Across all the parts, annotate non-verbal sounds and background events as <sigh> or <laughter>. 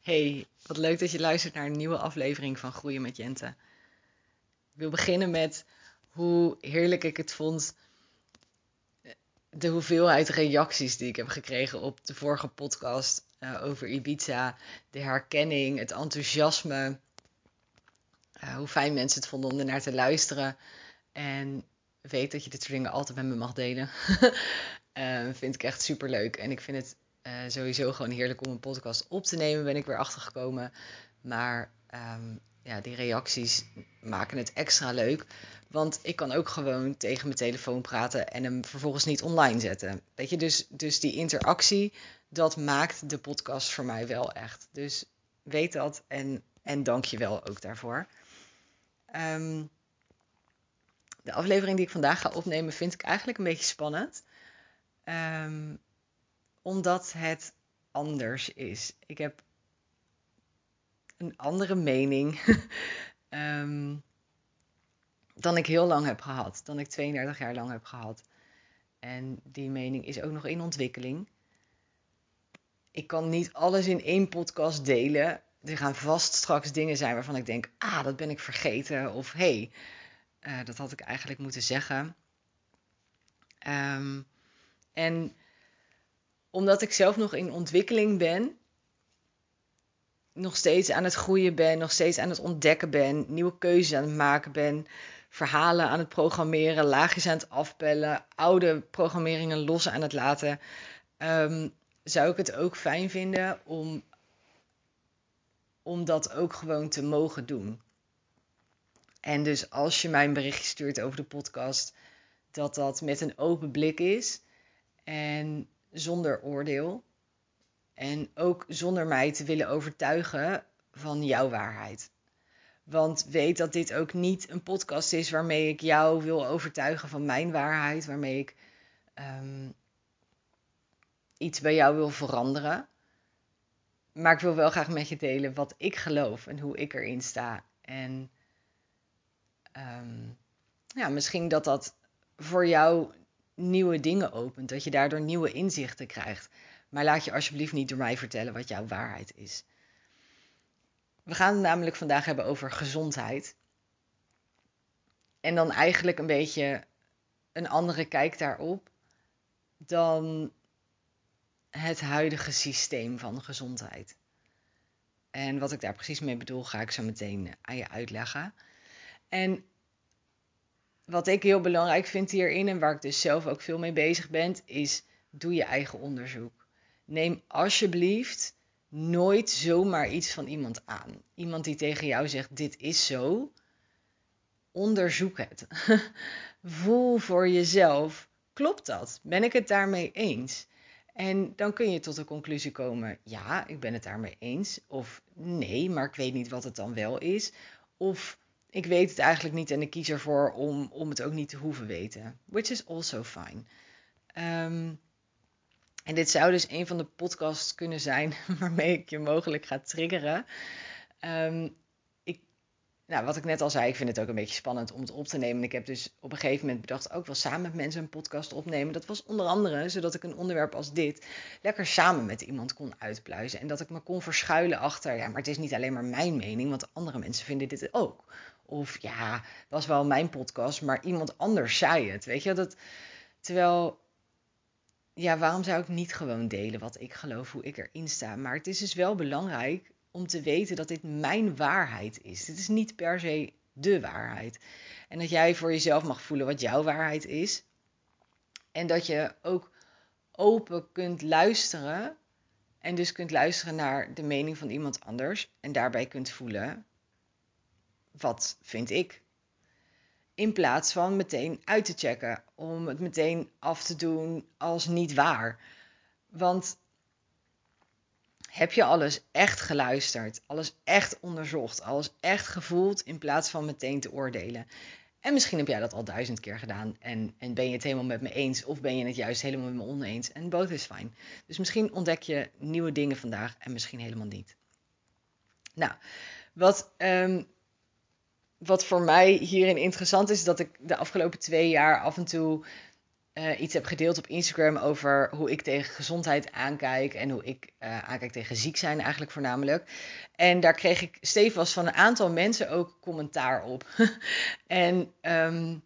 Hey, wat leuk dat je luistert naar een nieuwe aflevering van Groeien met Jente. Ik wil beginnen met hoe heerlijk ik het vond. De hoeveelheid reacties die ik heb gekregen op de vorige podcast uh, over Ibiza. De herkenning, het enthousiasme. Uh, hoe fijn mensen het vonden om ernaar te luisteren. En weet dat je dit soort dingen altijd met me mag delen. <laughs> vind ik echt super leuk. En ik vind het uh, sowieso gewoon heerlijk om een podcast op te nemen, ben ik weer achtergekomen. Maar um, ja, die reacties maken het extra leuk. Want ik kan ook gewoon tegen mijn telefoon praten en hem vervolgens niet online zetten. Weet je, dus, dus die interactie, dat maakt de podcast voor mij wel echt. Dus weet dat en, en dank je wel ook daarvoor. Um, de aflevering die ik vandaag ga opnemen vind ik eigenlijk een beetje spannend. Um, omdat het anders is. Ik heb een andere mening um, <laughs> dan ik heel lang heb gehad. Dan ik 32 jaar lang heb gehad. En die mening is ook nog in ontwikkeling. Ik kan niet alles in één podcast delen. Er gaan vast straks dingen zijn waarvan ik denk: ah, dat ben ik vergeten. Of hey, uh, dat had ik eigenlijk moeten zeggen. Um, en omdat ik zelf nog in ontwikkeling ben, nog steeds aan het groeien ben, nog steeds aan het ontdekken ben, nieuwe keuzes aan het maken ben, verhalen aan het programmeren, laagjes aan het afbellen, oude programmeringen los aan het laten, um, zou ik het ook fijn vinden om, om dat ook gewoon te mogen doen. En dus als je mij een berichtje stuurt over de podcast, dat dat met een open blik is. En zonder oordeel. En ook zonder mij te willen overtuigen van jouw waarheid. Want weet dat dit ook niet een podcast is waarmee ik jou wil overtuigen van mijn waarheid, waarmee ik um, iets bij jou wil veranderen. Maar ik wil wel graag met je delen wat ik geloof en hoe ik erin sta. En um, ja, misschien dat dat voor jou nieuwe dingen opent, dat je daardoor nieuwe inzichten krijgt. Maar laat je alsjeblieft niet door mij vertellen wat jouw waarheid is. We gaan het namelijk vandaag hebben over gezondheid. En dan eigenlijk een beetje een andere kijk daarop dan het huidige systeem van gezondheid. En wat ik daar precies mee bedoel, ga ik zo meteen aan je uitleggen. En wat ik heel belangrijk vind hierin en waar ik dus zelf ook veel mee bezig ben, is doe je eigen onderzoek. Neem alsjeblieft nooit zomaar iets van iemand aan. Iemand die tegen jou zegt: Dit is zo. Onderzoek het. <laughs> Voel voor jezelf: klopt dat? Ben ik het daarmee eens? En dan kun je tot de conclusie komen: ja, ik ben het daarmee eens. Of nee, maar ik weet niet wat het dan wel is. Of ik weet het eigenlijk niet en ik kies ervoor om, om het ook niet te hoeven weten. Which is also fine. Um, en dit zou dus een van de podcasts kunnen zijn <laughs> waarmee ik je mogelijk ga triggeren. Um, ik, nou, wat ik net al zei, ik vind het ook een beetje spannend om het op te nemen. Ik heb dus op een gegeven moment bedacht ook wel samen met mensen een podcast opnemen. Dat was onder andere zodat ik een onderwerp als dit lekker samen met iemand kon uitpluizen. En dat ik me kon verschuilen achter, ja, maar het is niet alleen maar mijn mening, want andere mensen vinden dit ook. Of ja, was wel mijn podcast, maar iemand anders zei het. Weet je, dat. Terwijl, ja, waarom zou ik niet gewoon delen wat ik geloof, hoe ik erin sta? Maar het is dus wel belangrijk om te weten dat dit mijn waarheid is. Dit is niet per se de waarheid. En dat jij voor jezelf mag voelen wat jouw waarheid is. En dat je ook open kunt luisteren. En dus kunt luisteren naar de mening van iemand anders. En daarbij kunt voelen wat vind ik? In plaats van meteen uit te checken, om het meteen af te doen als niet waar. Want heb je alles echt geluisterd, alles echt onderzocht, alles echt gevoeld in plaats van meteen te oordelen? En misschien heb jij dat al duizend keer gedaan en, en ben je het helemaal met me eens of ben je het juist helemaal met me oneens. En both is fine. Dus misschien ontdek je nieuwe dingen vandaag en misschien helemaal niet. Nou, wat um, wat voor mij hierin interessant is, dat ik de afgelopen twee jaar af en toe uh, iets heb gedeeld op Instagram over hoe ik tegen gezondheid aankijk en hoe ik uh, aankijk tegen ziek zijn eigenlijk voornamelijk. En daar kreeg ik stevast van een aantal mensen ook commentaar op. <laughs> en um,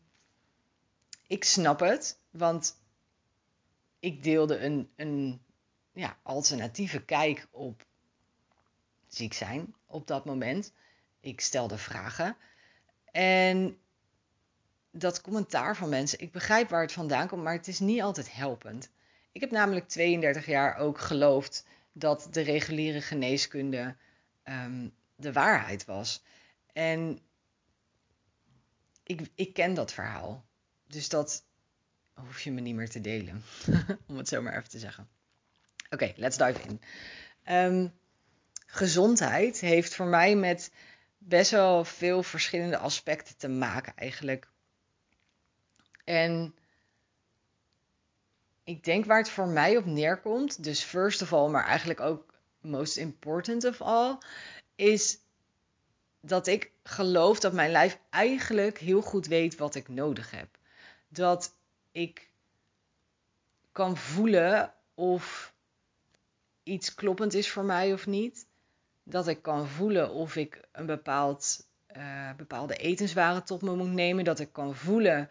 ik snap het, want ik deelde een, een ja, alternatieve kijk op ziek zijn op dat moment. Ik stelde vragen. En dat commentaar van mensen, ik begrijp waar het vandaan komt, maar het is niet altijd helpend. Ik heb namelijk 32 jaar ook geloofd dat de reguliere geneeskunde um, de waarheid was. En ik, ik ken dat verhaal. Dus dat hoef je me niet meer te delen. <laughs> Om het zo maar even te zeggen. Oké, let's dive in. Um, gezondheid heeft voor mij met best wel veel verschillende aspecten te maken eigenlijk. En ik denk waar het voor mij op neerkomt, dus first of all, maar eigenlijk ook most important of all, is dat ik geloof dat mijn lijf eigenlijk heel goed weet wat ik nodig heb. Dat ik kan voelen of iets kloppend is voor mij of niet. Dat ik kan voelen of ik een bepaald, uh, bepaalde etenswaren tot me moet nemen. Dat ik kan voelen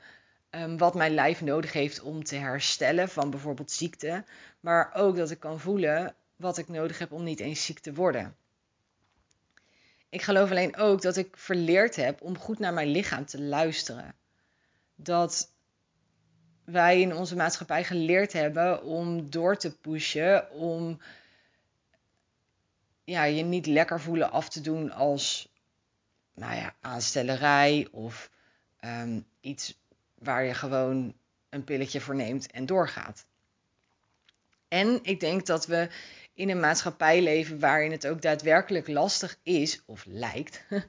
um, wat mijn lijf nodig heeft om te herstellen van bijvoorbeeld ziekte. Maar ook dat ik kan voelen wat ik nodig heb om niet eens ziek te worden. Ik geloof alleen ook dat ik verleerd heb om goed naar mijn lichaam te luisteren. Dat wij in onze maatschappij geleerd hebben om door te pushen, om ja, je niet lekker voelen af te doen als nou ja, aanstellerij of um, iets waar je gewoon een pilletje voor neemt en doorgaat. En ik denk dat we in een maatschappij leven waarin het ook daadwerkelijk lastig is, of lijkt, <laughs>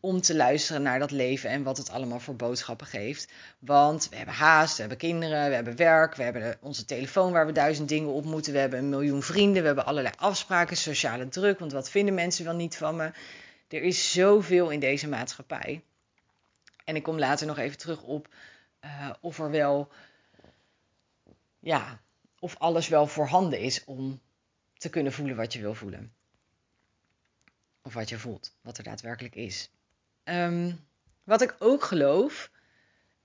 om te luisteren naar dat leven en wat het allemaal voor boodschappen geeft. Want we hebben haast, we hebben kinderen, we hebben werk, we hebben onze telefoon waar we duizend dingen op moeten, we hebben een miljoen vrienden, we hebben allerlei afspraken, sociale druk, want wat vinden mensen wel niet van me? Er is zoveel in deze maatschappij. En ik kom later nog even terug op uh, of er wel, ja, of alles wel voorhanden is om te kunnen voelen wat je wil voelen. Of wat je voelt, wat er daadwerkelijk is. Um, wat ik ook geloof,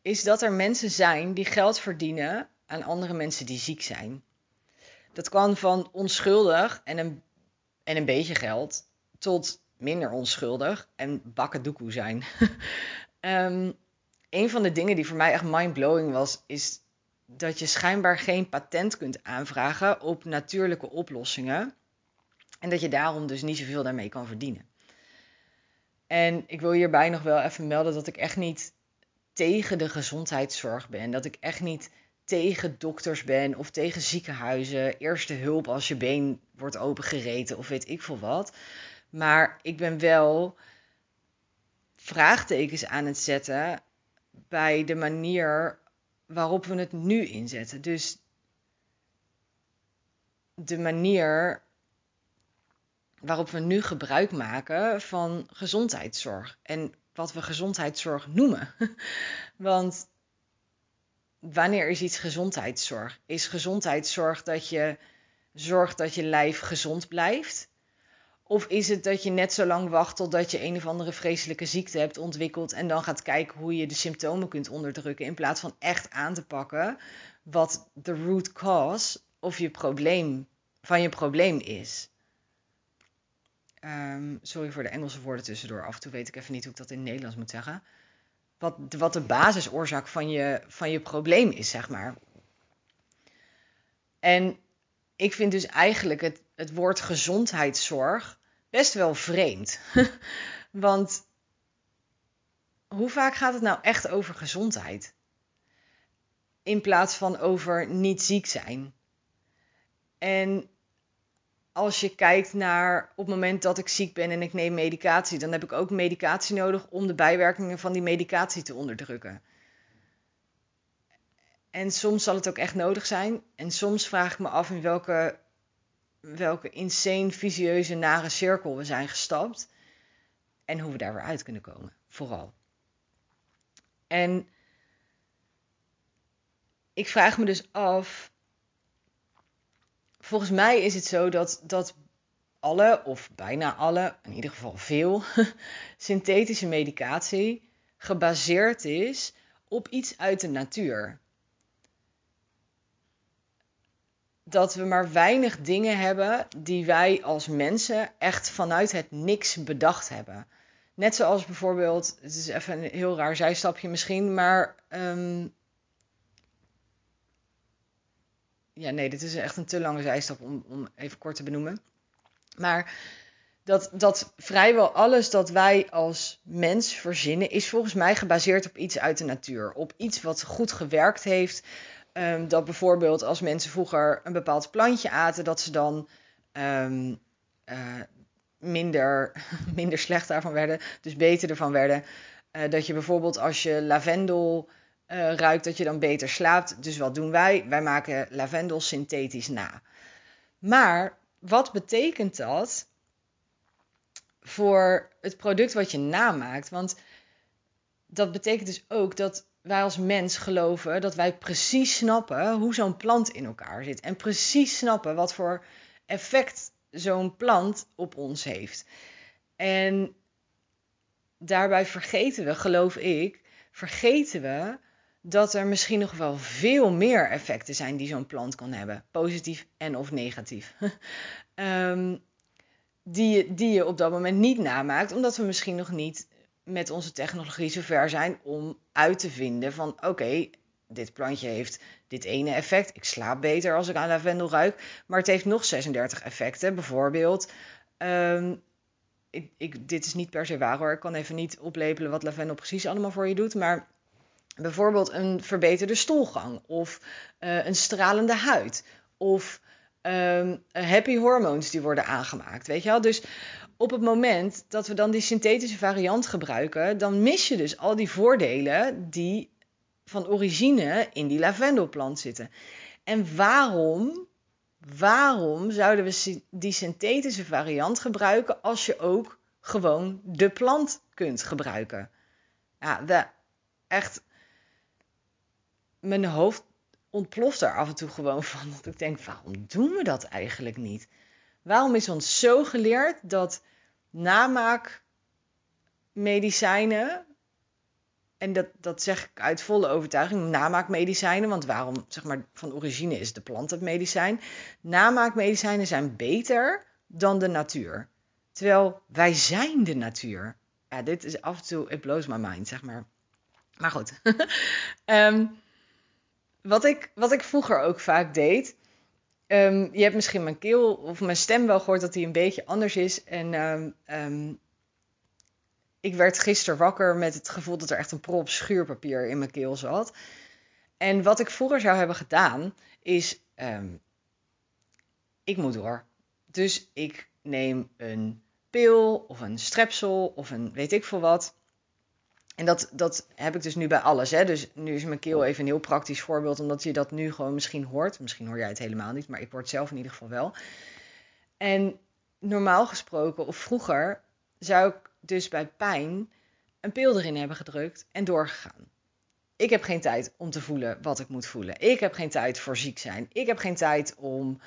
is dat er mensen zijn die geld verdienen aan andere mensen die ziek zijn. Dat kan van onschuldig en een, en een beetje geld tot minder onschuldig en bakken doekoe zijn. um, <laughs> een van de dingen die voor mij echt mind-blowing was, is dat je schijnbaar geen patent kunt aanvragen op natuurlijke oplossingen. En dat je daarom dus niet zoveel daarmee kan verdienen. En ik wil hierbij nog wel even melden dat ik echt niet tegen de gezondheidszorg ben. Dat ik echt niet tegen dokters ben of tegen ziekenhuizen. Eerste hulp als je been wordt opengereten of weet ik veel wat. Maar ik ben wel vraagtekens aan het zetten bij de manier waarop we het nu inzetten. Dus de manier waarop we nu gebruik maken van gezondheidszorg en wat we gezondheidszorg noemen. <laughs> Want wanneer is iets gezondheidszorg? Is gezondheidszorg dat je zorgt dat je lijf gezond blijft? Of is het dat je net zo lang wacht totdat je een of andere vreselijke ziekte hebt ontwikkeld en dan gaat kijken hoe je de symptomen kunt onderdrukken in plaats van echt aan te pakken wat de root cause of je probleem van je probleem is? Um, sorry voor de Engelse woorden tussendoor. Af en toe weet ik even niet hoe ik dat in Nederlands moet zeggen. Wat, wat de basisoorzaak van je, van je probleem is, zeg maar. En ik vind dus eigenlijk het, het woord gezondheidszorg best wel vreemd. <laughs> Want hoe vaak gaat het nou echt over gezondheid? In plaats van over niet ziek zijn. En als je kijkt naar op het moment dat ik ziek ben en ik neem medicatie, dan heb ik ook medicatie nodig om de bijwerkingen van die medicatie te onderdrukken. En soms zal het ook echt nodig zijn. En soms vraag ik me af in welke welke insane, visieuze, nare cirkel we zijn gestapt. En hoe we daar weer uit kunnen komen, vooral. En ik vraag me dus af. Volgens mij is het zo dat, dat alle, of bijna alle, in ieder geval veel, <laughs> synthetische medicatie gebaseerd is op iets uit de natuur. Dat we maar weinig dingen hebben die wij als mensen echt vanuit het niks bedacht hebben. Net zoals bijvoorbeeld, het is even een heel raar zijstapje misschien, maar. Um, ja, nee, dit is echt een te lange zijstap om, om even kort te benoemen. Maar dat, dat vrijwel alles dat wij als mens verzinnen, is volgens mij gebaseerd op iets uit de natuur. Op iets wat goed gewerkt heeft. Um, dat bijvoorbeeld als mensen vroeger een bepaald plantje aten, dat ze dan um, uh, minder, <laughs> minder slecht daarvan werden, dus beter ervan werden. Uh, dat je bijvoorbeeld als je lavendel uh, ruikt, dat je dan beter slaapt. Dus wat doen wij? Wij maken lavendel synthetisch na. Maar wat betekent dat voor het product wat je namaakt? Want dat betekent dus ook dat wij als mens geloven dat wij precies snappen hoe zo'n plant in elkaar zit. En precies snappen wat voor effect zo'n plant op ons heeft. En daarbij vergeten we, geloof ik, vergeten we dat er misschien nog wel veel meer effecten zijn die zo'n plant kan hebben, positief en of negatief. um, <laughs> die, die je op dat moment niet namaakt, omdat we misschien nog niet met onze technologie zover zijn om uit te vinden van oké, dit plantje heeft dit ene effect. Ik slaap beter als ik aan lavendel ruik. Maar het heeft nog 36 effecten. Bijvoorbeeld, um, ik, dit is niet per se waar hoor. Ik kan even niet oplepelen wat lavendel precies allemaal voor je doet. Maar bijvoorbeeld een verbeterde stoelgang. Of uh, een stralende huid. Of um, happy hormones die worden aangemaakt. Weet je wel? Dus op het moment dat we dan die synthetische variant gebruiken, dan mis je dus al die voordelen die van origine in die lavendelplant zitten. En waarom, waarom zouden we die synthetische variant gebruiken als je ook gewoon de plant kunt gebruiken? Ja, de, echt, mijn hoofd ontploft er af en toe gewoon van. Dat ik denk, waarom doen we dat eigenlijk niet? Waarom is ons zo geleerd dat namaakmedicijnen en dat, dat zeg ik uit volle overtuiging, namaakmedicijnen, want waarom, zeg maar, van origine is de plant het medicijn. Namaakmedicijnen zijn beter dan de natuur. Terwijl wij zijn de natuur. Ja, dit is af en toe, it blows my mind, zeg maar. Maar goed. um, <laughs> wat, ik, wat ik vroeger ook vaak deed. Um, je hebt misschien mijn keel of mijn stem wel gehoord dat die een beetje anders is. En um, ik werd gisteren wakker met het gevoel dat er echt een prop schuurpapier in mijn keel zat. En wat ik vroeger zou hebben gedaan, is: ik moet door. Dus ik neem een pil of een strepsel of een weet ik veel wat. En dat, dat heb ik dus nu bij alles. Hè? Dus nu is mijn keel even een heel praktisch voorbeeld, omdat je dat nu gewoon misschien hoort. Misschien hoor jij het helemaal niet, maar ik hoor het zelf in ieder geval wel. En normaal gesproken, of vroeger, zou ik dus bij pijn een pil erin hebben gedrukt en doorgegaan. Ik heb geen tijd om te voelen wat ik moet voelen. Ik heb geen tijd voor ziek zijn. Ik heb geen tijd om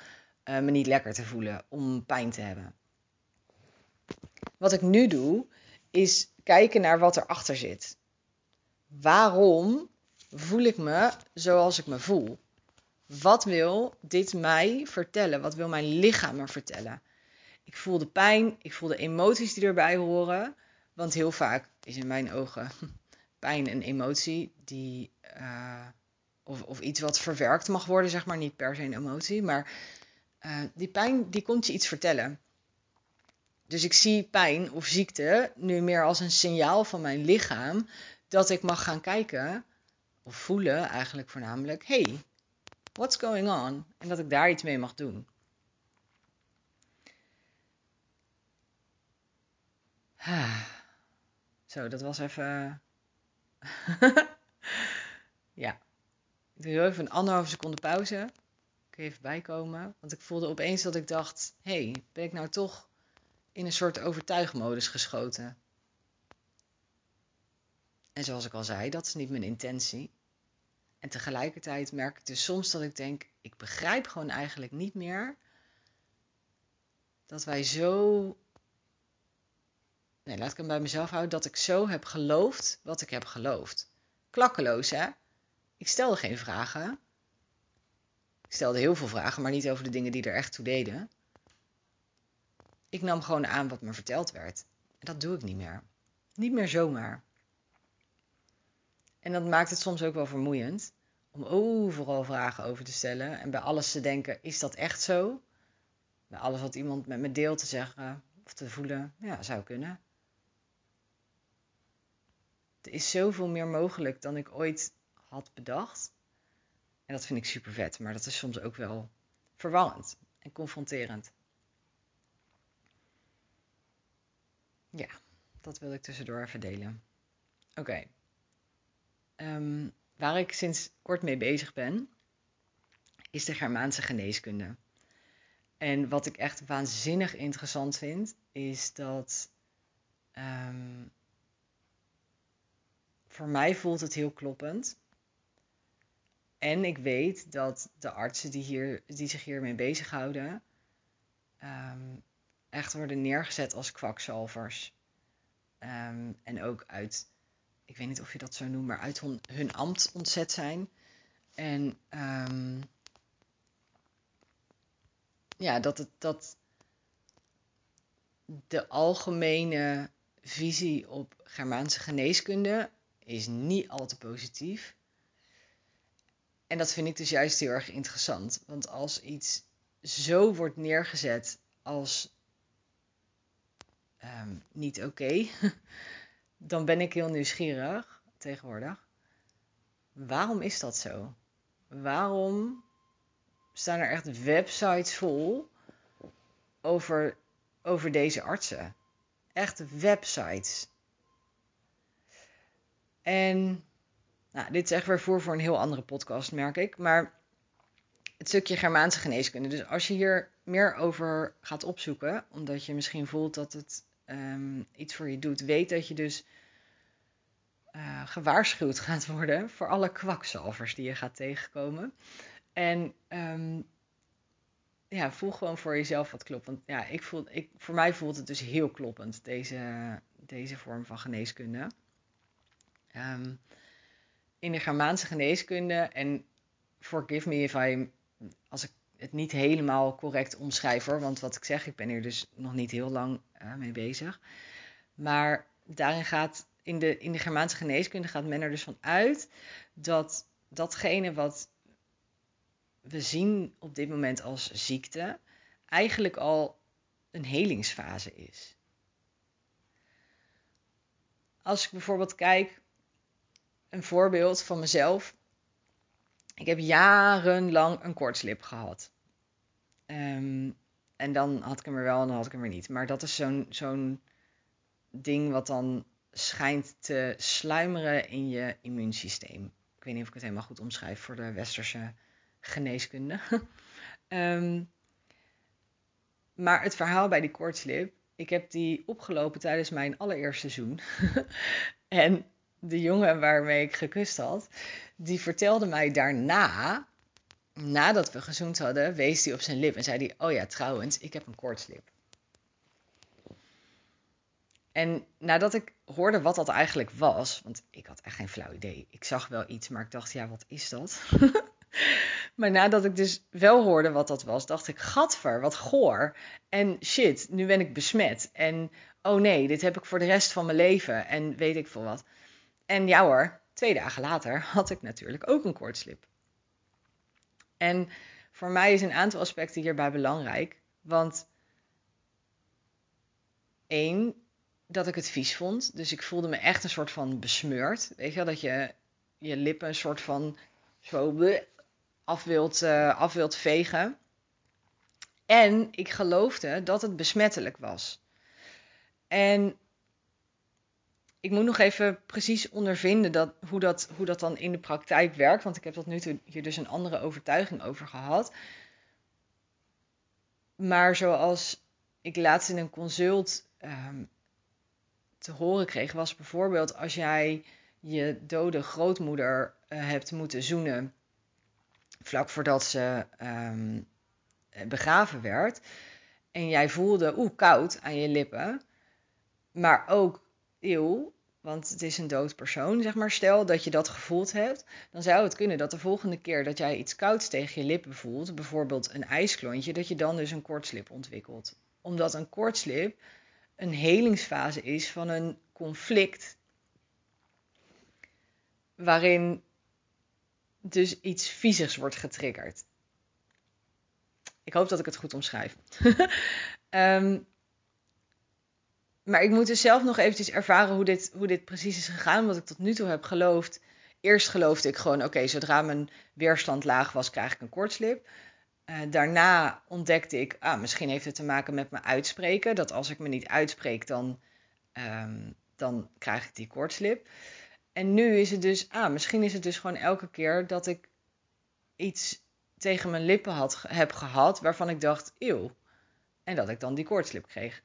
uh, me niet lekker te voelen, om pijn te hebben. Wat ik nu doe, is kijken naar wat erachter zit. Waarom voel ik me zoals ik me voel? Wat wil dit mij vertellen? Wat wil mijn lichaam me vertellen? Ik voel de pijn, ik voel de emoties die erbij horen. Want heel vaak is in mijn ogen <laughs> pijn een emotie die. Uh, of, of iets wat verwerkt mag worden, zeg maar. Niet per se een emotie. Maar uh, die pijn die komt je iets vertellen. Dus ik zie pijn of ziekte nu meer als een signaal van mijn lichaam dat ik mag gaan kijken, of voelen eigenlijk voornamelijk, hey, what's going on? En dat ik daar iets mee mag doen. <sighs> Zo, dat was even. <laughs> ja. Ik doe even een anderhalve seconde pauze. Je even bijkomen? Want ik voelde opeens dat ik dacht: hé, hey, ben ik nou toch in een soort overtuigmodus geschoten? En zoals ik al zei, dat is niet mijn intentie. En tegelijkertijd merk ik dus soms dat ik denk, ik begrijp gewoon eigenlijk niet meer dat wij zo. Nee, laat ik hem bij mezelf houden. Dat ik zo heb geloofd wat ik heb geloofd. Klakkeloos, hè? Ik stelde geen vragen. Ik stelde heel veel vragen, maar niet over de dingen die er echt toe deden. Ik nam gewoon aan wat me verteld werd. En dat doe ik niet meer. Niet meer zomaar. En dat maakt het soms ook wel vermoeiend om overal vragen over te stellen en bij alles te denken: is dat echt zo? Bij alles wat iemand met me deelt te zeggen of te voelen, ja, zou kunnen. Er is zoveel meer mogelijk dan ik ooit had bedacht. En dat vind ik super vet, maar dat is soms ook wel verwarrend en confronterend. Ja, dat wil ik tussendoor even delen. Oké. Ehm, waar ik sinds kort mee bezig ben, is de Germaanse geneeskunde. En wat ik echt waanzinnig interessant vind, is dat um, voor mij voelt het heel kloppend. En ik weet dat de artsen die, hier, die zich hiermee bezighouden, um, echt worden neergezet als kwakzalvers. Um, en ook uit, ik weet niet of je dat zo noemt, maar uit hun, hun ambt ontzet zijn. En um, ja, dat, het, dat de algemene visie op Germaanse geneeskunde is niet al te positief. En dat vind ik dus juist heel erg interessant. Want als iets zo wordt neergezet als um, niet oké, <laughs> dan ben ik heel nieuwsgierig tegenwoordig. Waarom is dat zo? Waarom staan er echt websites vol over, over deze artsen? Echt websites. En nou, dit is echt weer voor voor een heel andere podcast, merk ik. Maar het stukje Germaanse geneeskunde. Dus als je hier meer over gaat opzoeken, omdat je misschien voelt dat het um, iets voor je doet, weet dat je dus uh, gewaarschuwd gaat worden voor alle kwakzalvers die je gaat tegenkomen. En um, ja, voel gewoon voor jezelf wat klopt. Want ja, ik voel, ik, voor mij voelt het dus heel kloppend, deze, deze vorm van geneeskunde. Um, in de Germaanse geneeskunde, en forgive me if I, als ik het niet helemaal correct omschrijf hoor, want wat ik zeg, ik ben hier dus nog niet heel lang uh, mee bezig. Maar daarin gaat, in de, in de Germaanse geneeskunde gaat men er dus van uit dat datgene wat we zien op dit moment als ziekte, eigenlijk al een helingsfase is. Als ik bijvoorbeeld kijk, een voorbeeld van mezelf. Ik heb jarenlang een kortslip gehad. Um, en dan had ik hem er wel en dan had ik hem er niet. Maar dat is zo'n ding wat dan schijnt te sluimeren in je immuunsysteem. Ik weet niet of ik het helemaal goed omschrijf voor de westerse geneeskunde. um, <laughs> maar het verhaal bij die koortslip, ik heb die opgelopen tijdens mijn allereerste seizoen. <laughs> en de jongen waarmee ik gekust had, die vertelde mij daarna, nadat we gezoend hadden, wees hij op zijn lip en zei hij: Oh ja, trouwens, ik heb een koortslip. En nadat ik hoorde wat dat eigenlijk was, want ik had echt geen flauw idee. Ik zag wel iets, maar ik dacht, ja, wat is dat? <laughs> maar nadat ik dus wel hoorde wat dat was, dacht ik, gadver, wat goor. En shit, nu ben ik besmet. En oh nee, dit heb ik voor de rest van mijn leven. En weet ik veel wat. En ja hoor, twee dagen later had ik natuurlijk ook een koortslip. En voor mij is een aantal aspecten hierbij belangrijk. Want één, dat ik het vies vond. Dus ik voelde me echt een soort van besmeurd. Weet je wel, dat je je lippen een soort van zo af wilt, uh, af wilt vegen. En ik geloofde dat het besmettelijk was. En ik moet nog even precies ondervinden dat, hoe, dat, hoe dat dan in de praktijk werkt. Want ik heb tot nu toe hier dus een andere overtuiging over gehad. Maar zoals ik laatst in een consult um, te horen kreeg, was bijvoorbeeld als jij je dode grootmoeder uh, hebt moeten zoenen vlak voordat ze ehm, begraven werd. En jij voelde, oeh, koud aan je lippen. Maar ook, want het is een dood persoon, zeg maar. Stel dat je dat gevoeld hebt, dan zou het kunnen dat de volgende keer dat jij iets kouds tegen je lippen voelt, bijvoorbeeld een ijsklontje, dat je dan dus een kortslip ontwikkelt. Omdat een kortslip een helingsfase is van een conflict waarin dus iets viezigs wordt getriggerd. Ik hoop dat ik het goed omschrijf. um, <laughs> maar ik moet dus zelf nog eventjes ervaren hoe dit, hoe dit precies is gegaan. Wat ik tot nu toe heb geloofd. Eerst geloofde ik gewoon, oké, zodra mijn weerstand laag was, krijg ik een kortslip. Uh, daarna ontdekte ik, ah, misschien heeft het te maken met mijn uitspreken. Dat als ik me niet uitspreek, dan, um, dan krijg ik die kortslip. En nu is het dus, ah, misschien is het dus gewoon elke keer dat ik iets tegen mijn lippen had, heb gehad waarvan ik dacht, eeuw. En dat ik dan die koortslip kreeg.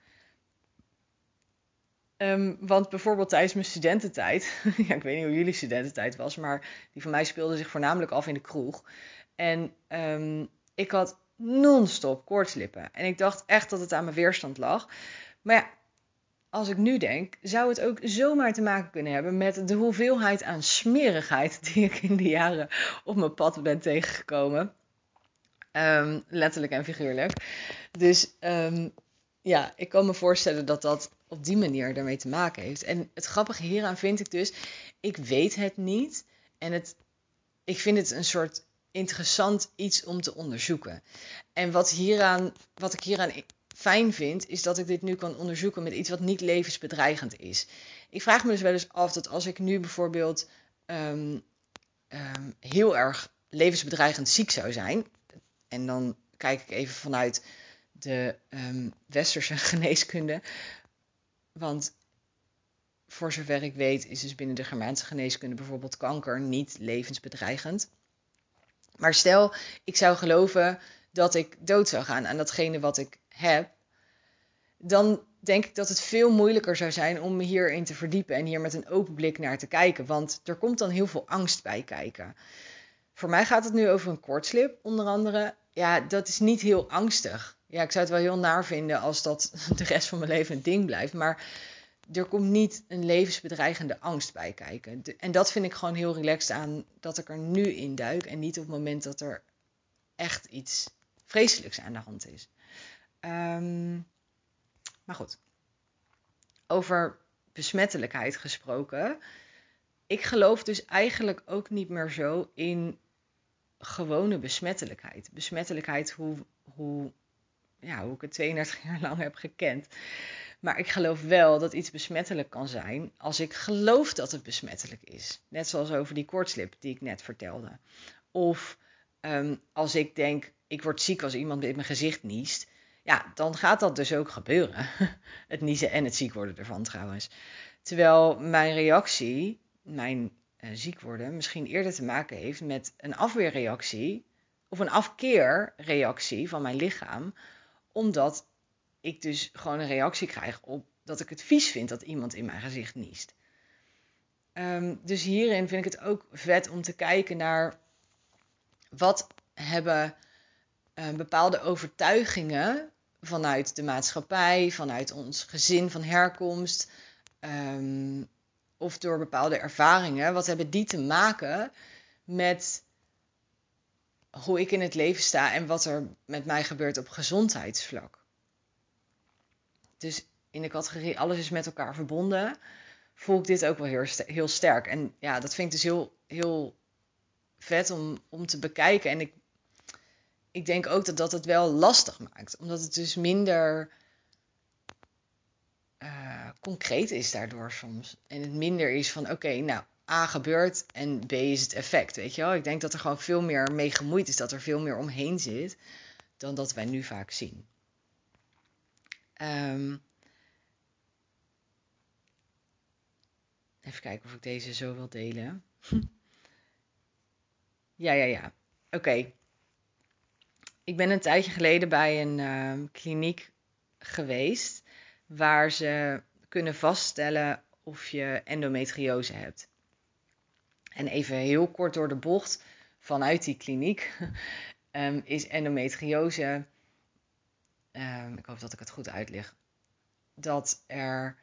Um, want bijvoorbeeld tijdens mijn studententijd, <laughs> ja, ik weet niet hoe jullie studententijd was, maar die van mij speelde zich voornamelijk af in de kroeg. En um, ik had non-stop koortslippen. En ik dacht echt dat het aan mijn weerstand lag. Maar ja, als ik nu denk, zou het ook zomaar te maken kunnen hebben met de hoeveelheid aan smerigheid <laughs> die ik in de jaren op mijn pad ben tegengekomen. Um, letterlijk en figuurlijk. Dus ja, ik kan me voorstellen dat dat op die manier daarmee te maken heeft. En het grappige hieraan vind ik dus, ik weet het niet. En het, ik vind het een soort interessant iets om te onderzoeken. En wat, hieraan, wat ik hieraan fijn vind, is dat ik dit nu kan onderzoeken met iets wat niet levensbedreigend is. Ik vraag me dus wel eens af dat als ik nu bijvoorbeeld um, um, heel erg levensbedreigend ziek zou zijn, en dan kijk ik even vanuit de um, westerse <laughs> geneeskunde. Want voor zover ik weet is dus binnen de Germaanse geneeskunde bijvoorbeeld kanker niet levensbedreigend. Maar stel, ik zou geloven dat ik dood zou gaan aan datgene wat ik heb, dan denk ik dat het veel moeilijker zou zijn om me hierin te verdiepen en hier met een open blik naar te kijken. Want er komt dan heel veel angst bij kijken. Voor mij gaat het nu over een kortslip, onder andere. Ja, dat is niet heel angstig. Ja, ik zou het wel heel naar vinden als dat <laughs> de rest van mijn leven een ding blijft. Maar er komt niet een levensbedreigende angst bij kijken. En dat vind ik gewoon heel relaxed aan dat ik er nu in duik. En niet op het moment dat er echt iets vreselijks aan de hand is. Um, maar goed. Over besmettelijkheid gesproken. Ik geloof dus eigenlijk ook niet meer zo in gewone besmettelijkheid. Besmettelijkheid hoe, hoe, ja, hoe ik het 32 jaar lang heb gekend. Maar ik geloof wel dat iets besmettelijk kan zijn als ik geloof dat het besmettelijk is. Net zoals over die koortslip die ik net vertelde. Of um, als ik denk, ik word ziek als iemand in mijn gezicht niest. Ja, dan gaat dat dus ook gebeuren. <laughs> Het niezen en het ziek worden ervan trouwens. Terwijl mijn reactie, mijn uh, ziek worden, misschien eerder te maken heeft met een afweerreactie of een afkeerreactie van mijn lichaam. Omdat ik dus gewoon een reactie krijg op dat ik het vies vind dat iemand in mijn gezicht niest. Um, dus hierin vind ik het ook vet om te kijken naar wat hebben uh, bepaalde overtuigingen vanuit de maatschappij, vanuit ons gezin van herkomst, um, of door bepaalde ervaringen, wat hebben die te maken met hoe ik in het leven sta en wat er met mij gebeurt op gezondheidsvlak. Dus in de categorie alles is met elkaar verbonden, voel ik dit ook wel heel, heel sterk. En ja, dat vind ik dus heel, heel vet om, om te bekijken. En ik, ik denk ook dat dat het wel lastig maakt, omdat het dus minder concreet is daardoor soms. En het minder is van oké, nou, A gebeurt en B is het effect, weet je wel. Ik denk dat er gewoon veel meer mee gemoeid is, dat er veel meer omheen zit dan dat wij nu vaak zien. Um, even kijken of ik deze zo wil delen. <laughs> ja, ja, ja. Oké. Ik ben een tijdje geleden bij een uh, kliniek geweest waar ze kunnen vaststellen of je endometriose hebt. En even heel kort door de bocht, vanuit die kliniek, um, <laughs> is endometriose, um, ik hoop dat ik het goed uitleg, dat er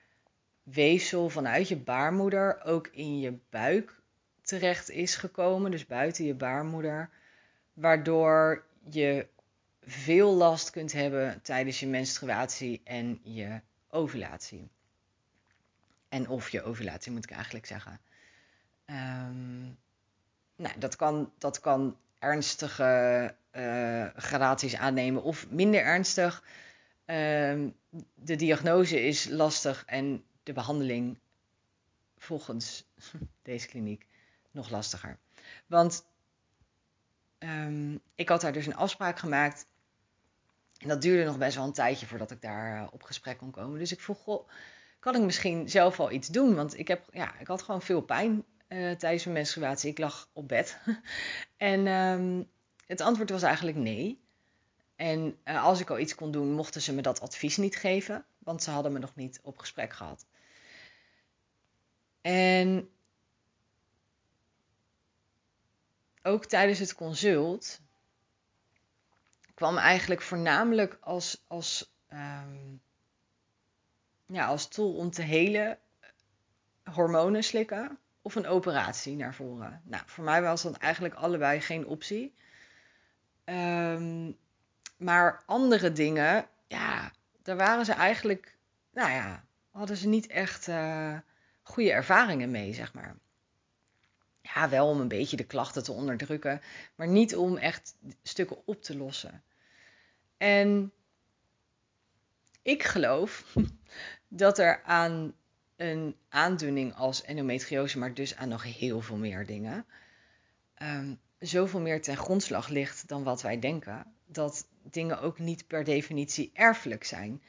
weefsel vanuit je baarmoeder ook in je buik terecht is gekomen, dus buiten je baarmoeder, waardoor je veel last kunt hebben tijdens je menstruatie en je ovulatie. En of je ovulatie moet ik eigenlijk zeggen. Um, nou, dat kan, dat kan ernstige uh, gradaties aannemen of minder ernstig. Um, de diagnose is lastig en de behandeling volgens <laughs> deze kliniek nog lastiger. Want um, ik had daar dus een afspraak gemaakt. En dat duurde nog best wel een tijdje voordat ik daar uh, op gesprek kon komen. Dus ik vroeg, kan ik misschien zelf al iets doen? Want ik, heb, ja, ik had gewoon veel pijn uh, tijdens mijn menstruatie. Ik lag op bed. <laughs> en um, het antwoord was eigenlijk nee. En uh, als ik al iets kon doen, mochten ze me dat advies niet geven. Want ze hadden me nog niet op gesprek gehad. En ook tijdens het consult kwam eigenlijk voornamelijk als, als, um, ja, als tool om te helen hormonen slikken of een operatie naar voren. Nou, voor mij was dat eigenlijk allebei geen optie. Um, maar andere dingen, ja, daar waren ze eigenlijk, nou ja, hadden ze niet echt uh, goede ervaringen mee, zeg maar. Ja, wel om een beetje de klachten te onderdrukken, maar niet om echt stukken op te lossen. En ik geloof dat er aan een aandoening als endometriose, maar dus aan nog heel veel meer dingen, um, zoveel meer ten grondslag ligt dan wat wij denken. Dat dingen ook niet per definitie erfelijk zijn.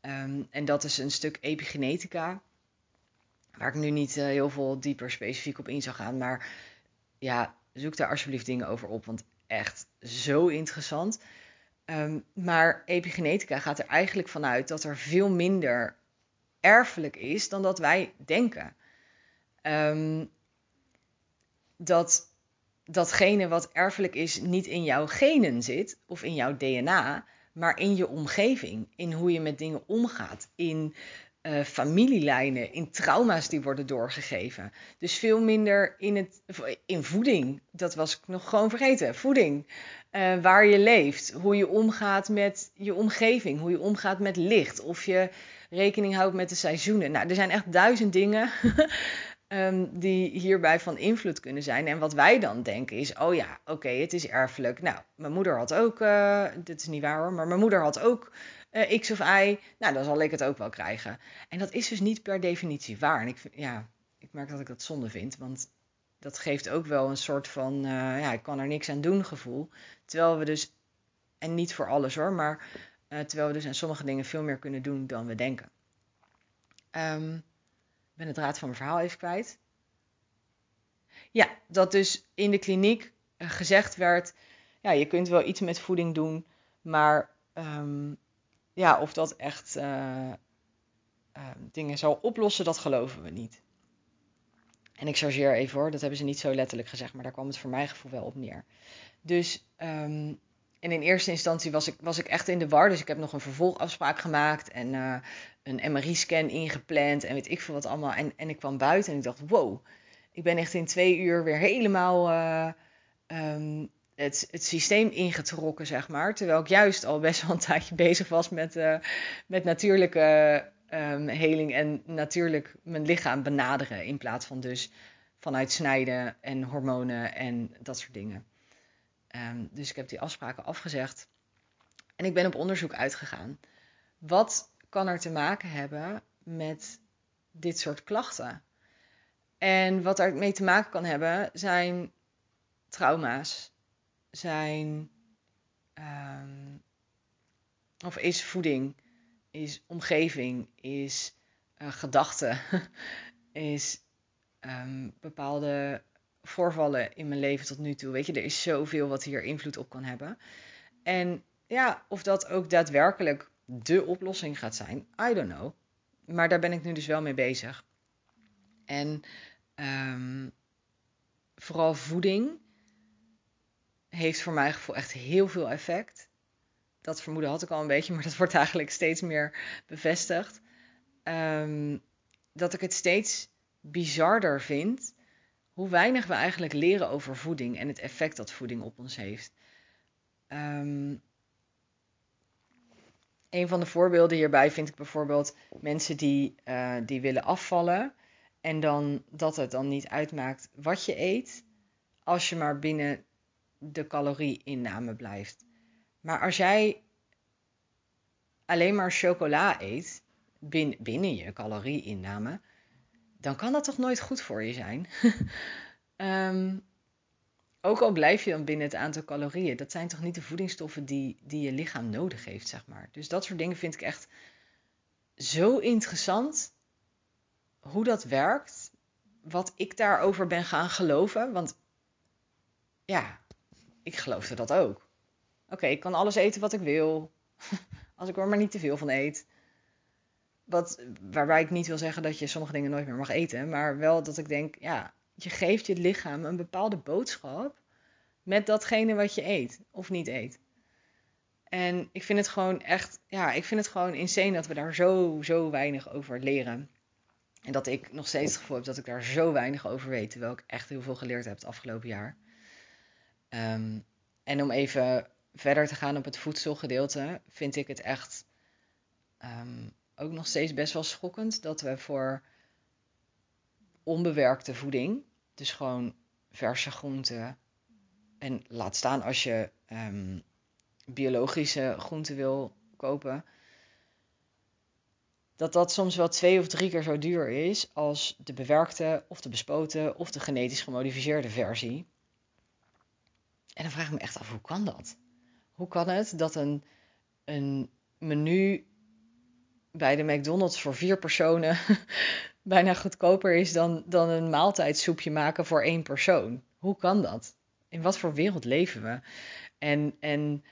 Um, en dat is een stuk epigenetica, waar ik nu niet uh, heel veel dieper specifiek op in zou gaan. Maar ja, zoek daar alsjeblieft dingen over op, want echt zo interessant. Um, maar epigenetica gaat er eigenlijk vanuit dat er veel minder erfelijk is dan dat wij denken. Um, dat datgene wat erfelijk is niet in jouw genen zit of in jouw DNA, maar in je omgeving, in hoe je met dingen omgaat, in uh, familielijnen, in trauma's die worden doorgegeven. Dus veel minder in, het, in voeding, dat was ik nog gewoon vergeten, voeding. Uh, waar je leeft, hoe je omgaat met je omgeving, hoe je omgaat met licht, of je rekening houdt met de seizoenen. Nou, er zijn echt duizend dingen um, <laughs> die hierbij van invloed kunnen zijn. En wat wij dan denken is, oh ja, oké, het is erfelijk. Nou, mijn moeder had ook, uh, dit is niet waar hoor, maar mijn moeder had ook uh, X of Y. Nou, dan zal ik het ook wel krijgen. En dat is dus niet per definitie waar. En ik, ja, ik merk dat ik dat zonde vind, want dat geeft ook wel een soort van, uh, ja, ik kan er niks aan doen gevoel. Terwijl we dus, en niet voor alles hoor, maar terwijl we dus aan sommige dingen veel meer kunnen doen dan we denken. Um, ik ben het draad van mijn verhaal even kwijt. Ja, dat dus in de kliniek eh, gezegd werd: ja, je kunt wel iets met voeding doen, maar um, ja, of dat echt uh, dingen zal oplossen, dat geloven we niet. En ik chargeer even hoor, dat hebben ze niet zo letterlijk gezegd, maar daar kwam het voor mijn gevoel wel op neer. Dus um, en in eerste instantie was ik, was ik echt in de war. Dus ik heb nog een vervolgafspraak gemaakt en uh, een MRI-scan ingepland en weet ik veel wat allemaal. En, en ik kwam buiten en ik dacht, wow, ik ben echt in twee uur weer helemaal uh, um, het, het systeem ingetrokken, zeg maar. Terwijl ik juist al best wel een <laughs> tijdje bezig was met, uh, met natuurlijke um, heling en natuurlijk mijn lichaam benaderen. In plaats van dus vanuit snijden en hormonen en dat soort dingen. Um, dus ik heb die afspraken afgezegd. En ik ben op onderzoek uitgegaan. Wat kan er te maken hebben met dit soort klachten? En wat er mee te maken kan hebben zijn trauma's, zijn um, of is voeding, is omgeving, is uh, gedachten, <laughs> is um, bepaalde voorvallen in mijn leven tot nu toe. Weet je, er is zoveel wat hier invloed op kan hebben. En ja, of dat ook daadwerkelijk de oplossing gaat zijn, I don't know. Maar daar ben ik nu dus wel mee bezig. En um, vooral voeding heeft voor mijn gevoel echt heel veel effect. Dat vermoeden had ik al een beetje, maar dat wordt eigenlijk steeds meer bevestigd. Ehm, dat ik het steeds bizarder vind hoe weinig we eigenlijk leren over voeding en het effect dat voeding op ons heeft. Um, een van de voorbeelden hierbij vind ik bijvoorbeeld mensen die, uh, die willen afvallen. En dan dat het dan niet uitmaakt wat je eet, als je maar binnen de calorieinname blijft. Maar als jij alleen maar chocola eet, binnen, je calorieinname, dan kan dat toch nooit goed voor je zijn? um, <laughs> ook al blijf je dan binnen het aantal calorieën, dat zijn toch niet de voedingsstoffen die, die je lichaam nodig heeft, zeg maar. Dus dat soort dingen vind ik echt zo interessant hoe dat werkt, wat ik daarover ben gaan geloven. Want ja, ik geloofde dat ook. Oké, ik kan alles eten wat ik wil, <laughs> als ik er maar niet te veel van eet. Wat, waarbij ik niet wil zeggen dat je sommige dingen nooit meer mag eten, maar wel dat ik denk, ja, je geeft je lichaam een bepaalde boodschap met datgene wat je eet of niet eet. En ik vind het gewoon echt, ja, ik vind het gewoon insane dat we daar zo, zo weinig over leren. En dat ik nog steeds het gevoel heb dat ik daar zo weinig over weet, terwijl ik echt heel veel geleerd heb het afgelopen jaar. Ehm, en om even verder te gaan op het voedselgedeelte, vind ik het echt ehm, ook nog steeds best wel schokkend dat we voor onbewerkte voeding, dus gewoon verse groenten. En laat staan als je um, biologische groenten wil kopen, dat dat soms wel twee of drie keer zo duur is als de bewerkte of de bespoten of de genetisch gemodificeerde versie. En dan vraag ik me echt af, hoe kan dat? Hoe kan het dat een, een menu bij de McDonald's voor vier personen <laughs> bijna goedkoper is dan, dan een maaltijdsoepje maken voor één persoon. Hoe kan dat? In wat voor wereld leven we? En, en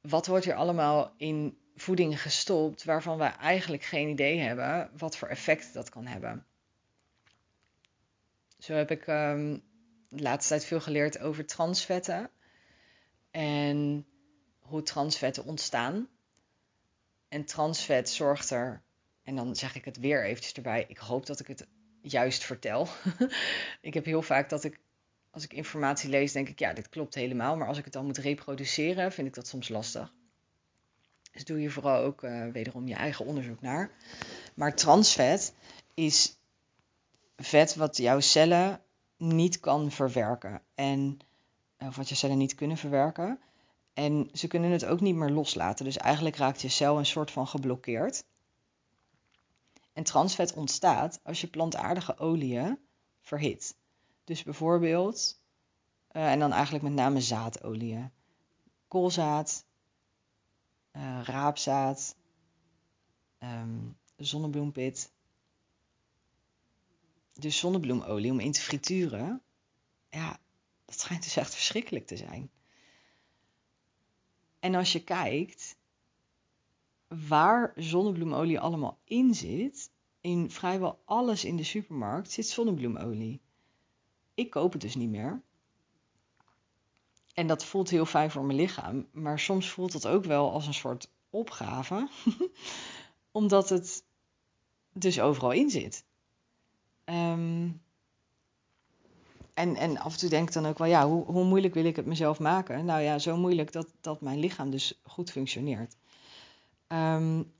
wat wordt hier allemaal in voeding gestopt waarvan we eigenlijk geen idee hebben wat voor effect dat kan hebben? Zo heb ik um, de laatste tijd veel geleerd over transvetten en hoe transvetten ontstaan. En transvet zorgt er en dan zeg ik het weer eventjes erbij. Ik hoop dat ik het juist vertel. <laughs> ik heb heel vaak dat ik, als ik informatie lees, denk ik, ja, dit klopt helemaal. Maar als ik het dan moet reproduceren, vind ik dat soms lastig. Dus doe je vooral ook uh, wederom je eigen onderzoek naar. Maar transvet is vet wat jouw cellen niet kan verwerken. En, of wat je cellen niet kunnen verwerken. En ze kunnen het ook niet meer loslaten. Dus eigenlijk raakt je cel een soort van geblokkeerd. En transvet ontstaat als je plantaardige oliën verhit. Dus bijvoorbeeld, uh, en dan eigenlijk met name zaadolieën. Koolzaad, uh, raapzaad, um, zonnebloempit. Dus zonnebloemolie om in te frituren. Ja, dat schijnt dus echt verschrikkelijk te zijn. En als je kijkt, waar zonnebloemolie allemaal in zit, in vrijwel alles in de supermarkt zit zonnebloemolie. Ik koop het dus niet meer. En dat voelt heel fijn voor mijn lichaam, maar soms voelt het ook wel als een soort opgave, <laughs> omdat het dus overal in zit. Um, en, en af en toe denk ik dan ook wel, ja, hoe, hoe moeilijk wil ik het mezelf maken? Nou ja, zo moeilijk dat, dat mijn lichaam dus goed functioneert. Um,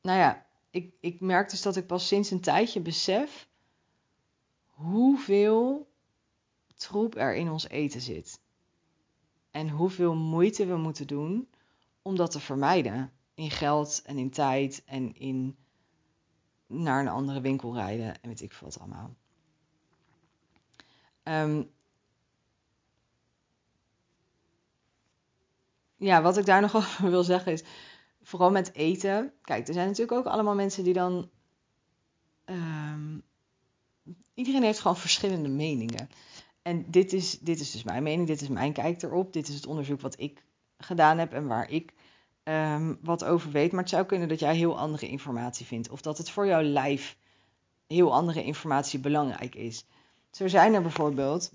nou ja, ik, ik merk dus dat ik pas sinds een tijdje besef hoeveel troep er in ons eten zit. En hoeveel moeite we moeten doen om dat te vermijden. In geld en in tijd en in naar een andere winkel rijden en weet ik veel wat allemaal. Um, ja, wat ik daar <laughs> nog over wil zeggen is, vooral met eten. Kijk, er zijn natuurlijk ook allemaal mensen die dan. Um, iedereen heeft gewoon verschillende meningen. En dit is, dit is dus mijn mening, dit is mijn kijk erop. Dit is het onderzoek wat ik gedaan heb en waar ik um, wat over weet. Maar het zou kunnen dat jij heel andere informatie vindt. Of dat het voor jouw lijf heel andere informatie belangrijk is. Zo zijn er bijvoorbeeld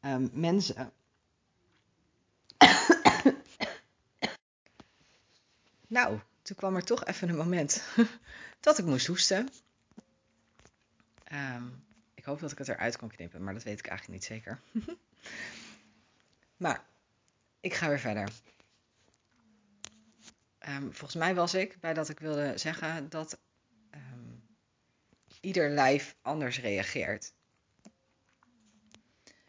um, mensen. <coughs> nou, toen kwam er toch even een moment <laughs> dat ik moest hoesten. Um, ik hoop dat ik het eruit kan knippen, maar dat weet ik eigenlijk niet zeker. <laughs> maar ik ga weer verder. Um, volgens mij was ik bij dat ik wilde zeggen dat ieder lijf anders reageert.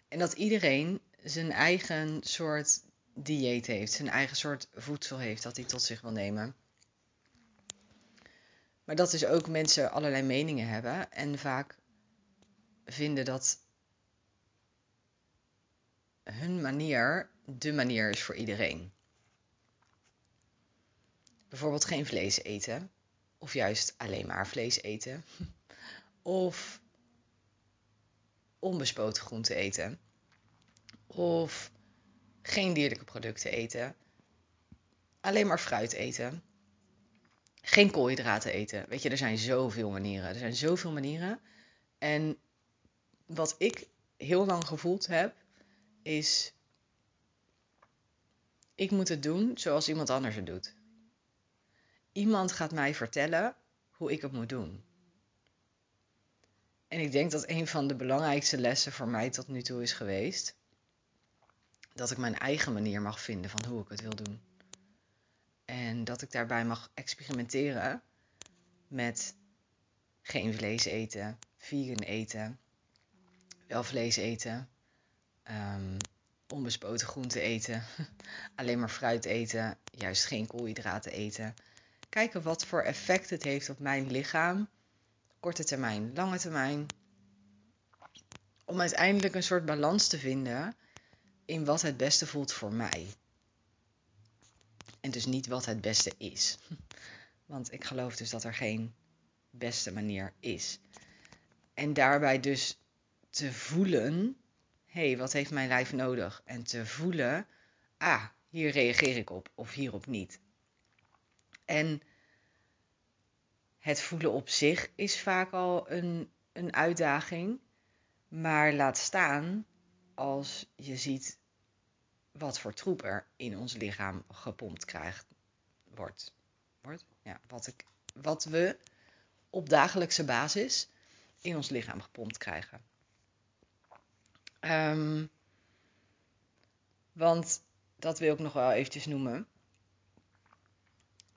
En dat iedereen zijn eigen soort dieet heeft, zijn eigen soort voedsel heeft dat hij tot zich wil nemen. Maar dat dus ook mensen allerlei meningen hebben en vaak vinden dat hun manier de manier is voor iedereen. Bijvoorbeeld geen vlees eten, of juist alleen maar vlees eten, of onbespoten groenten eten, of geen dierlijke producten eten, alleen maar fruit eten, geen koolhydraten eten. Weet je, er zijn zoveel manieren. Er zijn zoveel manieren. En wat ik heel lang gevoeld heb, is: ik moet het doen zoals iemand anders het doet. Iemand gaat mij vertellen hoe ik het moet doen. En ik denk dat een van de belangrijkste lessen voor mij tot nu toe is geweest dat ik mijn eigen manier mag vinden van hoe ik het wil doen. En dat ik daarbij mag experimenteren met geen vlees eten, vegan eten, wel vlees eten, um, onbespoten groenten eten, <laughs> alleen maar fruit eten, juist geen koolhydraten eten. Kijken wat voor effect het heeft op mijn lichaam, korte termijn, lange termijn. Om uiteindelijk een soort balans te vinden in wat het beste voelt voor mij. En dus niet wat het beste is. <laughs> Want ik geloof dus dat er geen beste manier is. En daarbij dus te voelen, hé, hey, wat heeft mijn lijf nodig? En te voelen, ah, hier reageer ik op of hierop niet. En het voelen op zich is vaak al een, een uitdaging. Maar laat staan als je ziet wat voor troep er in ons lichaam gepompt krijgt, wordt. wordt ja, wat, ik, wat we op dagelijkse basis in ons lichaam gepompt krijgen. Um, want dat wil ik nog wel eventjes noemen.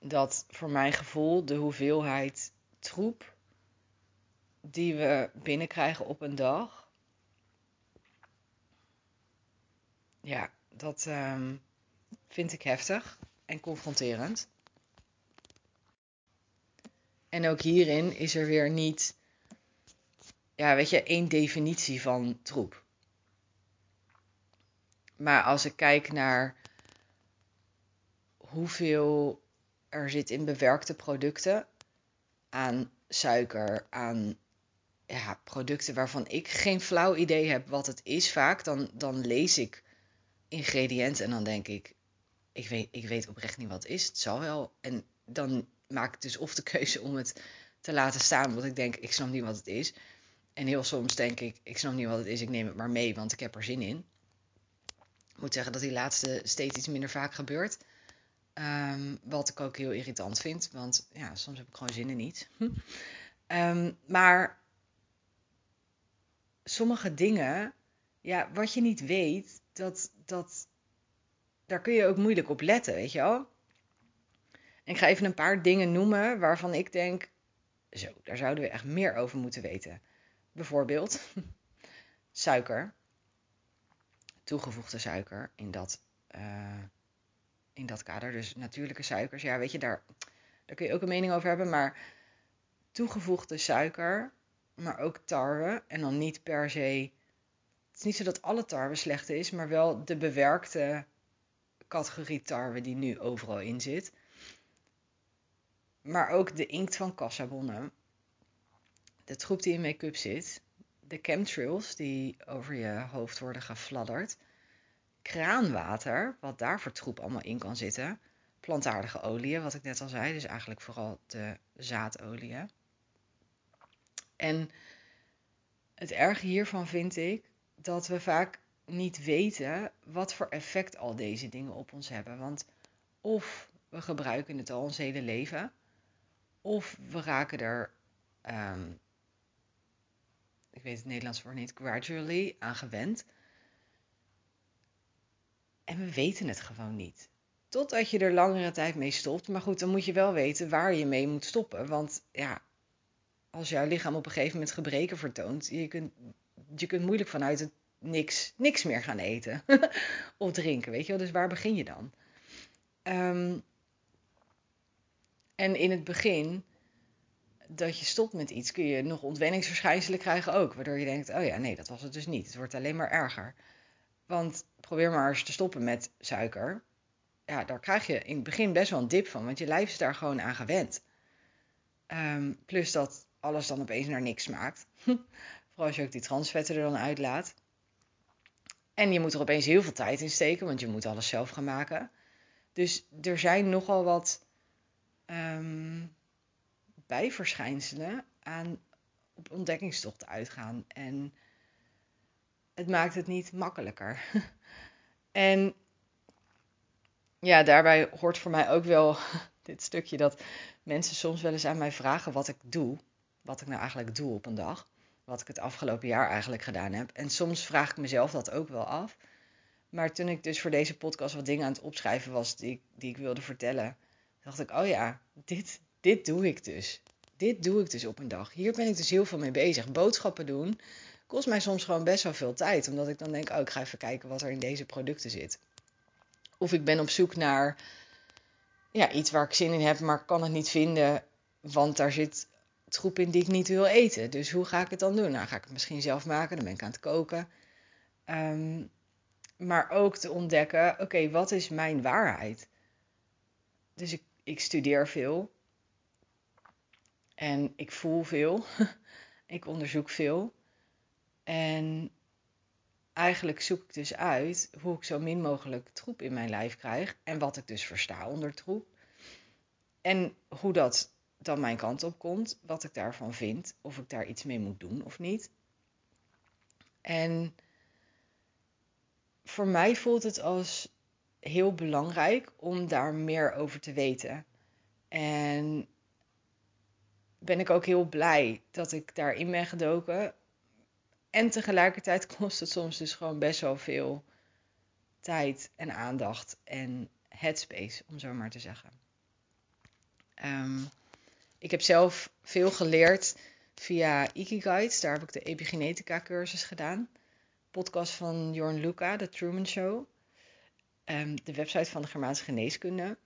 Dat voor mijn gevoel de hoeveelheid troep die we binnenkrijgen op een dag. Ja, dat um, vind ik heftig en confronterend. En ook hierin is er weer niet, ja, weet je, één definitie van troep. Maar als ik kijk naar hoeveel er zit in bewerkte producten, aan suiker, aan ja, producten waarvan ik geen flauw idee heb wat het is vaak, dan, dan lees ik ingrediënten en dan denk ik, ik weet, ik weet oprecht niet wat het is. Het zal wel. En dan maak ik dus of de keuze om het te laten staan, omdat ik denk, ik snap niet wat het is. En heel soms denk ik, ik snap niet wat het is, ik neem het maar mee, want ik heb er zin in. Ik moet zeggen dat die laatste steeds iets minder vaak gebeurt. Um, wat ik ook heel irritant vind, want ja, soms heb ik gewoon zin in niet. um, <laughs> maar sommige dingen, ja, wat je niet weet, dat, dat, daar kun je ook moeilijk op letten, weet je wel. En ik ga even een paar dingen noemen waarvan ik denk, zo, daar zouden we echt meer over moeten weten. Bijvoorbeeld <laughs> suiker toegevoegde suiker in dat, uh, in dat kader. Dus natuurlijke suikers. Ja, weet je, daar, daar kun je ook een mening over hebben. Maar toegevoegde suiker, maar ook tarwe. En dan niet per se. Het is niet zo dat alle tarwe slecht is, maar wel de bewerkte categorie tarwe die nu overal in zit. Maar ook de inkt van kassabonnen. De troep die in make-up zit de chemtrails die over je hoofd worden gefladderd, kraanwater, wat daar voor troep allemaal in kan zitten, plantaardige oliën, wat ik net al zei, dus eigenlijk vooral de zaadolieën. En het erge hiervan vind ik dat we vaak niet weten wat voor effect al deze dingen op ons hebben. Want of we gebruiken het al ons hele leven, of we raken er, ehm, ik weet het Nederlands woord niet, gradually aan gewend. En we weten het gewoon niet. Totdat je er langere tijd mee stopt. Maar goed, dan moet je wel weten waar je mee moet stoppen. Want ja, als jouw lichaam op een gegeven moment gebreken vertoont, je kunt, je kunt moeilijk vanuit het niks, niks meer gaan eten <laughs> of drinken, weet je wel. Dus waar begin je dan? Um, en in het begin dat je stopt met iets, kun je nog ontwenningsverschijnselen krijgen ook. Waardoor je denkt, oh ja, nee, dat was het dus niet. Het wordt alleen maar erger. Want probeer maar eens te stoppen met suiker. Ja, daar krijg je in het begin best wel een dip van, want je lijf is daar gewoon aan gewend. Um, plus dat alles dan opeens naar niks smaakt. <laughs> Vooral als je ook die transvetten er dan uitlaat. En je moet er opeens heel veel tijd in steken, want je moet alles zelf gaan maken. Dus er zijn nogal wat um, bijverschijnselen aan op ontdekkingstocht uitgaan. En het maakt het niet makkelijker. <laughs> en ja, daarbij hoort voor mij ook wel <laughs> dit stukje dat mensen soms wel eens aan mij vragen wat ik doe. Wat ik nou eigenlijk doe op een dag. Wat ik het afgelopen jaar eigenlijk gedaan heb. En soms vraag ik mezelf dat ook wel af. Maar toen ik dus voor deze podcast wat dingen aan het opschrijven was die, die ik wilde vertellen, dacht ik, oh ja, dit, dit doe ik dus. Dit doe ik dus op een dag. Hier ben ik dus heel veel mee bezig. Boodschappen doen kost mij soms gewoon best wel veel tijd. Omdat ik dan denk, oh, ik ga even kijken wat er in deze producten zit. Of ik ben op zoek naar ja, iets waar ik zin in heb, maar kan het niet vinden. Want daar zit troep in die ik niet wil eten. Dus hoe ga ik het dan doen? Nou, ga ik het misschien zelf maken. Dan ben ik aan het koken. Um, maar ook te ontdekken, oké, wat is mijn waarheid? Dus ik, ik studeer veel. En ik voel veel. <laughs> ik onderzoek veel. En eigenlijk zoek ik dus uit hoe ik zo min mogelijk troep in mijn lijf krijg. En wat ik dus versta onder troep. En hoe dat dan mijn kant op komt. Wat ik daarvan vind. Of ik daar iets mee moet doen of niet. En voor mij voelt het als heel belangrijk om daar meer over te weten. En ben ik ook heel blij dat ik daarin ben gedoken. En tegelijkertijd <laughs> kost het soms dus gewoon best wel veel tijd en aandacht en headspace, om zo maar te zeggen. Um, ik heb zelf veel geleerd via Ikigai. Daar heb ik de epigenetica cursus gedaan podcast van Jorn Luca, The Truman Show. Um, de website van de Germaanse Geneeskunde.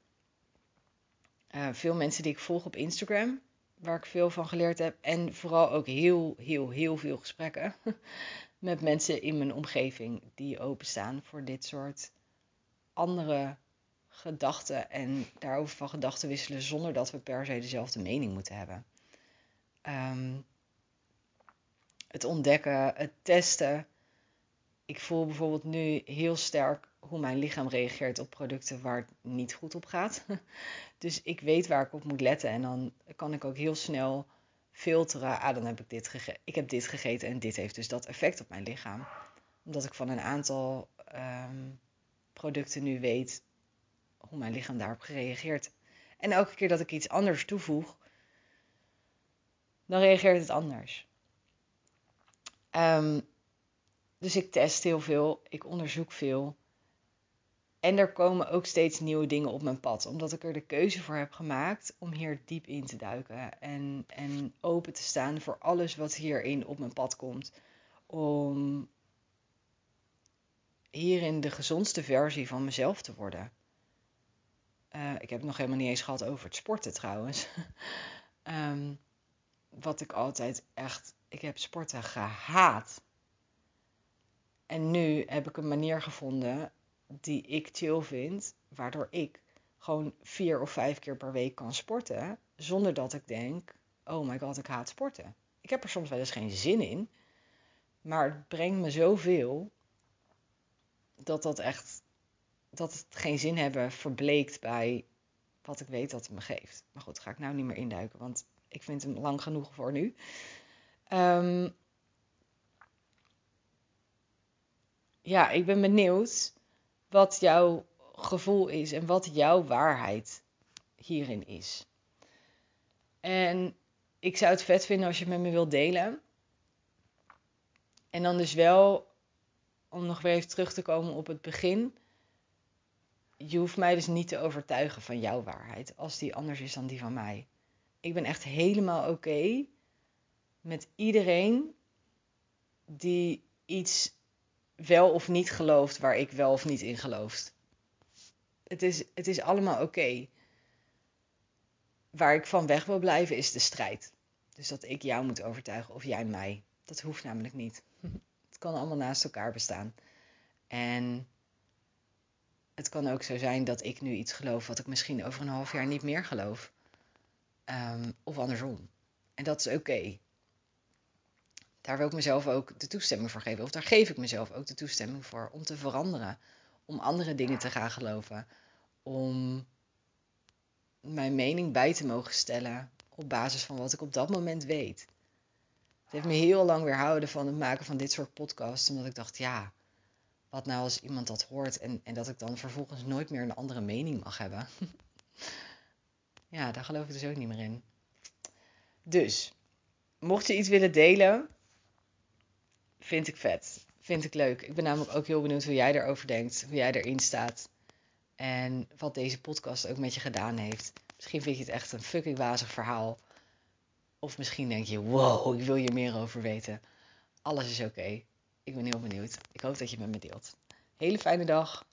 Uh, veel mensen die ik volg op Instagram, waar ik veel van geleerd heb. En vooral ook heel, heel, heel veel gesprekken <laughs> met mensen in mijn omgeving die openstaan voor dit soort andere gedachten. En daarover van gedachten wisselen zonder dat we per se dezelfde mening moeten hebben. Um, het ontdekken, het testen ik voel bijvoorbeeld nu heel sterk hoe mijn lichaam reageert op producten waar het niet goed op gaat. <laughs> Dus ik weet waar ik op moet letten en dan kan ik ook heel snel filteren. Ah, dan heb ik dit gegeten. Ik heb dit gegeten en dit heeft dus dat effect op mijn lichaam. Omdat ik van een aantal ehm, producten nu weet hoe mijn lichaam daarop gereageerd. En elke keer dat ik iets anders toevoeg, dan reageert het anders. Um, dus ik test heel veel, ik onderzoek veel. En er komen ook steeds nieuwe dingen op mijn pad, omdat ik er de keuze voor heb gemaakt om hier diep in te duiken en, en open te staan voor alles wat hierin op mijn pad komt. Om hierin de gezondste versie van mezelf te worden. Uh, ik heb het nog helemaal niet eens gehad over het sporten trouwens. um, <laughs> wat ik altijd echt. Ik heb sporten gehaat. En nu heb ik een manier gevonden die ik chill vind, waardoor ik gewoon vier of vijf keer per week kan sporten, zonder dat ik denk, oh my god, ik haat sporten. Ik heb er soms wel eens geen zin in, maar het brengt me zoveel dat dat echt, dat het geen zin hebben verbleekt bij wat ik weet dat het me geeft. Maar goed, ga ik nou niet meer induiken, want ik vind hem lang genoeg voor nu. Ehm, ja, ik ben benieuwd wat jouw gevoel is en wat jouw waarheid hierin is. En ik zou het vet vinden als je het met me wilt delen. En dan dus wel, om nog weer even terug te komen op het begin. Je hoeft mij dus niet te overtuigen van jouw waarheid, als die anders is dan die van mij. Ik ben echt helemaal oké met iedereen die iets wel of niet gelooft waar ik wel of niet in geloof. Het is, het is allemaal oké. Waar ik van weg wil blijven is de strijd. Dus dat ik jou moet overtuigen of jij mij. Dat hoeft namelijk niet. <laughs> Het kan allemaal naast elkaar bestaan. En het kan ook zo zijn dat ik nu iets geloof wat ik misschien over een half jaar niet meer geloof. Um, of andersom. En dat is oké. Daar wil ik mezelf ook de toestemming voor geven. Of daar geef ik mezelf ook de toestemming voor om te veranderen. Om andere dingen te gaan geloven. Om mijn mening bij te mogen stellen op basis van wat ik op dat moment weet. Het heeft me heel lang weerhouden van het maken van dit soort podcasts. Omdat ik dacht, ja, wat nou als iemand dat hoort en, en dat ik dan vervolgens nooit meer een andere mening mag hebben. <laughs> ja, daar geloof ik dus ook niet meer in. Dus, mocht je iets willen delen, vind ik vet. Vind ik leuk. Ik ben namelijk ook heel benieuwd hoe jij erover denkt, hoe jij erin staat. En wat deze podcast ook met je gedaan heeft. Misschien vind je het echt een fucking wazig verhaal. Of misschien denk je, wow, ik wil je meer over weten. Alles is oké. Ik ben heel benieuwd. Ik hoop dat je met me deelt. Hele fijne dag.